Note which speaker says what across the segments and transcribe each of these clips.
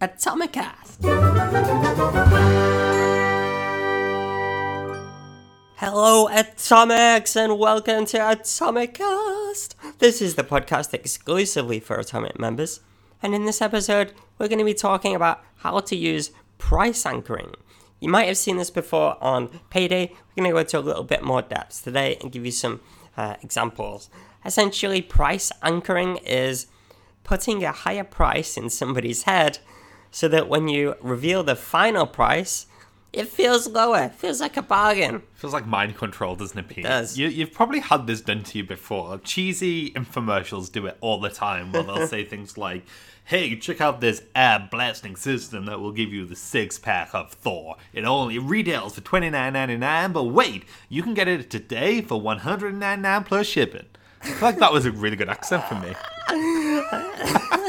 Speaker 1: Atomicast. Hello, Atomics, and welcome to Atomicast. This is the podcast exclusively for Atomic members, and in this episode, we're going to be talking about how to use price anchoring. You might have seen this before on Payday. We're going to go into a little bit more depth today and give you some uh, examples. Essentially, price anchoring is putting a higher price in somebody's head so that when you reveal the final price, it feels lower. It feels like a bargain.
Speaker 2: Feels like mind control, doesn't it, Pete?
Speaker 1: does.
Speaker 2: You, you've probably had this done to you before. Cheesy infomercials do it all the time where they'll say things like, hey, check out this ab blasting system that will give you the six pack of Thor. It only retails for twenty nine ninety nine, but wait, you can get it today for one hundred ninety nine plus shipping. I feel like that was a really good accent for me.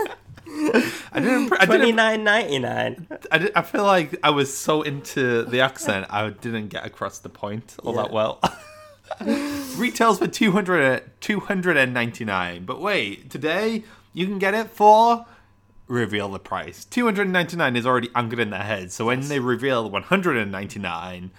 Speaker 2: I didn't. I
Speaker 1: Twenty
Speaker 2: didn't.
Speaker 1: nine ninety nine.
Speaker 2: I, did, I feel like I was so into the accent, I didn't get across the point all that well. Retails for 200, 299 but wait, today you can get it for reveal the price. 299 is already anchored in their head, so when they reveal 199,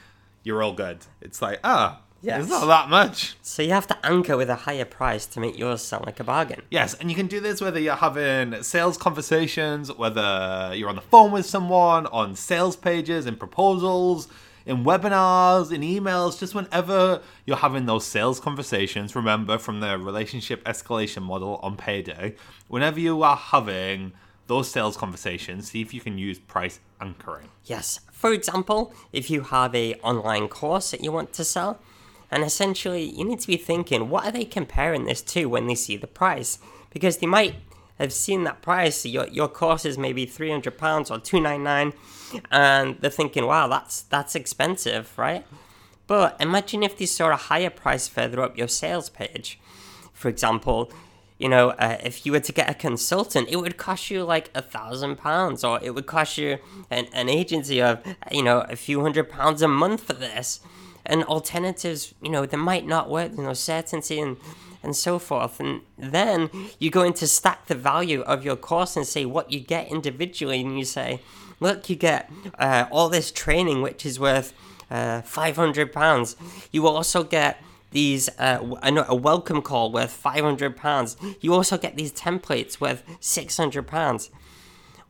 Speaker 2: you're all good. It's like, ah,
Speaker 1: Yes.
Speaker 2: it's not that much.
Speaker 1: So you have to anchor with a higher price to make yours sound like a bargain.
Speaker 2: Yes, and you can do this whether you're having sales conversations, whether you're on the phone with someone, on sales pages, in proposals, in webinars, in emails, just whenever you're having those sales conversations. Remember from the relationship escalation model on payday, whenever you are having those sales conversations, see if you can use price anchoring.
Speaker 1: Yes. For example, if you have a online course that you want to sell, and essentially you need to be thinking, what are they comparing this to when they see the price? Because they might have seen that price. Your your course is maybe three hundred pounds or two ninety nine, and they're thinking, wow, that's that's expensive, right? But imagine if they saw a higher price further up your sales page. For example, you know, uh, if you were to get a consultant, it would cost you like a thousand pounds, or it would cost you an, an agency of, you know, a few hundred pounds a month for this. And alternatives, you know, they might not work, you know, certainty and, and so forth. And then you go into stack the value of your course and say what you get individually, and you say, look, you get uh, all this training, which is worth uh, five hundred pounds. You also get these uh, a welcome call worth five hundred pounds. You also get these templates worth six hundred pounds.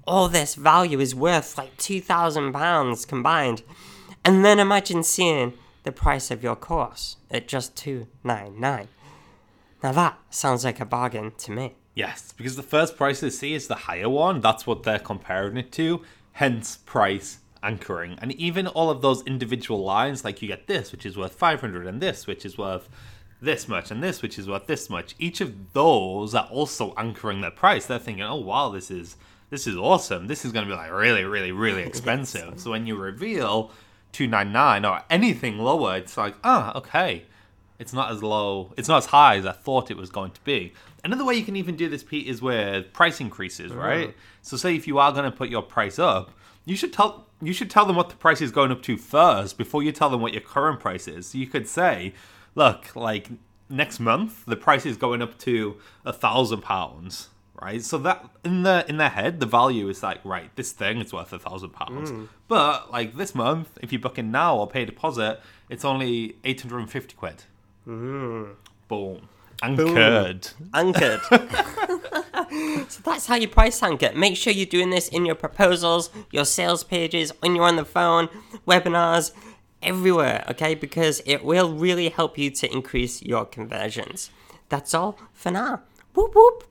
Speaker 1: All this value is worth like two thousand pounds combined, and then imagine seeing the price of your course at just two nine nine. Now that sounds like a bargain to me.
Speaker 2: Yes, because the first price they see is the higher one. That's what they're comparing it to. Hence, price anchoring. And even all of those individual lines, like you get this, which is worth 500, and this, which is worth this much, and this, which is worth this much. Each of those are also anchoring their price. They're thinking, oh, wow, this is. This is awesome. This is going to be like really, really, really expensive. so when you reveal 299 or anything lower, it's like, ah, okay. It's not as low it's not as high as i thought it was going to be. Another way you can even do this pete is with price increases right? So say if you are going to put your price up you should tell you should tell them what the price is going up to first before you tell them what your current price is. So you could say look like next month the price is going up to a thousand pounds right so that in the in their head the value is like right this thing is worth a thousand pounds mm. but like this month if you book in now or pay a deposit it's only 850 quid mm. Boom. Anchored.
Speaker 1: Anchored. so that's how you price anchor. Make sure you're doing this in your proposals, your sales pages, when you're on the phone, webinars, everywhere, okay? Because it will really help you to increase your conversions. That's all for now. Whoop whoop.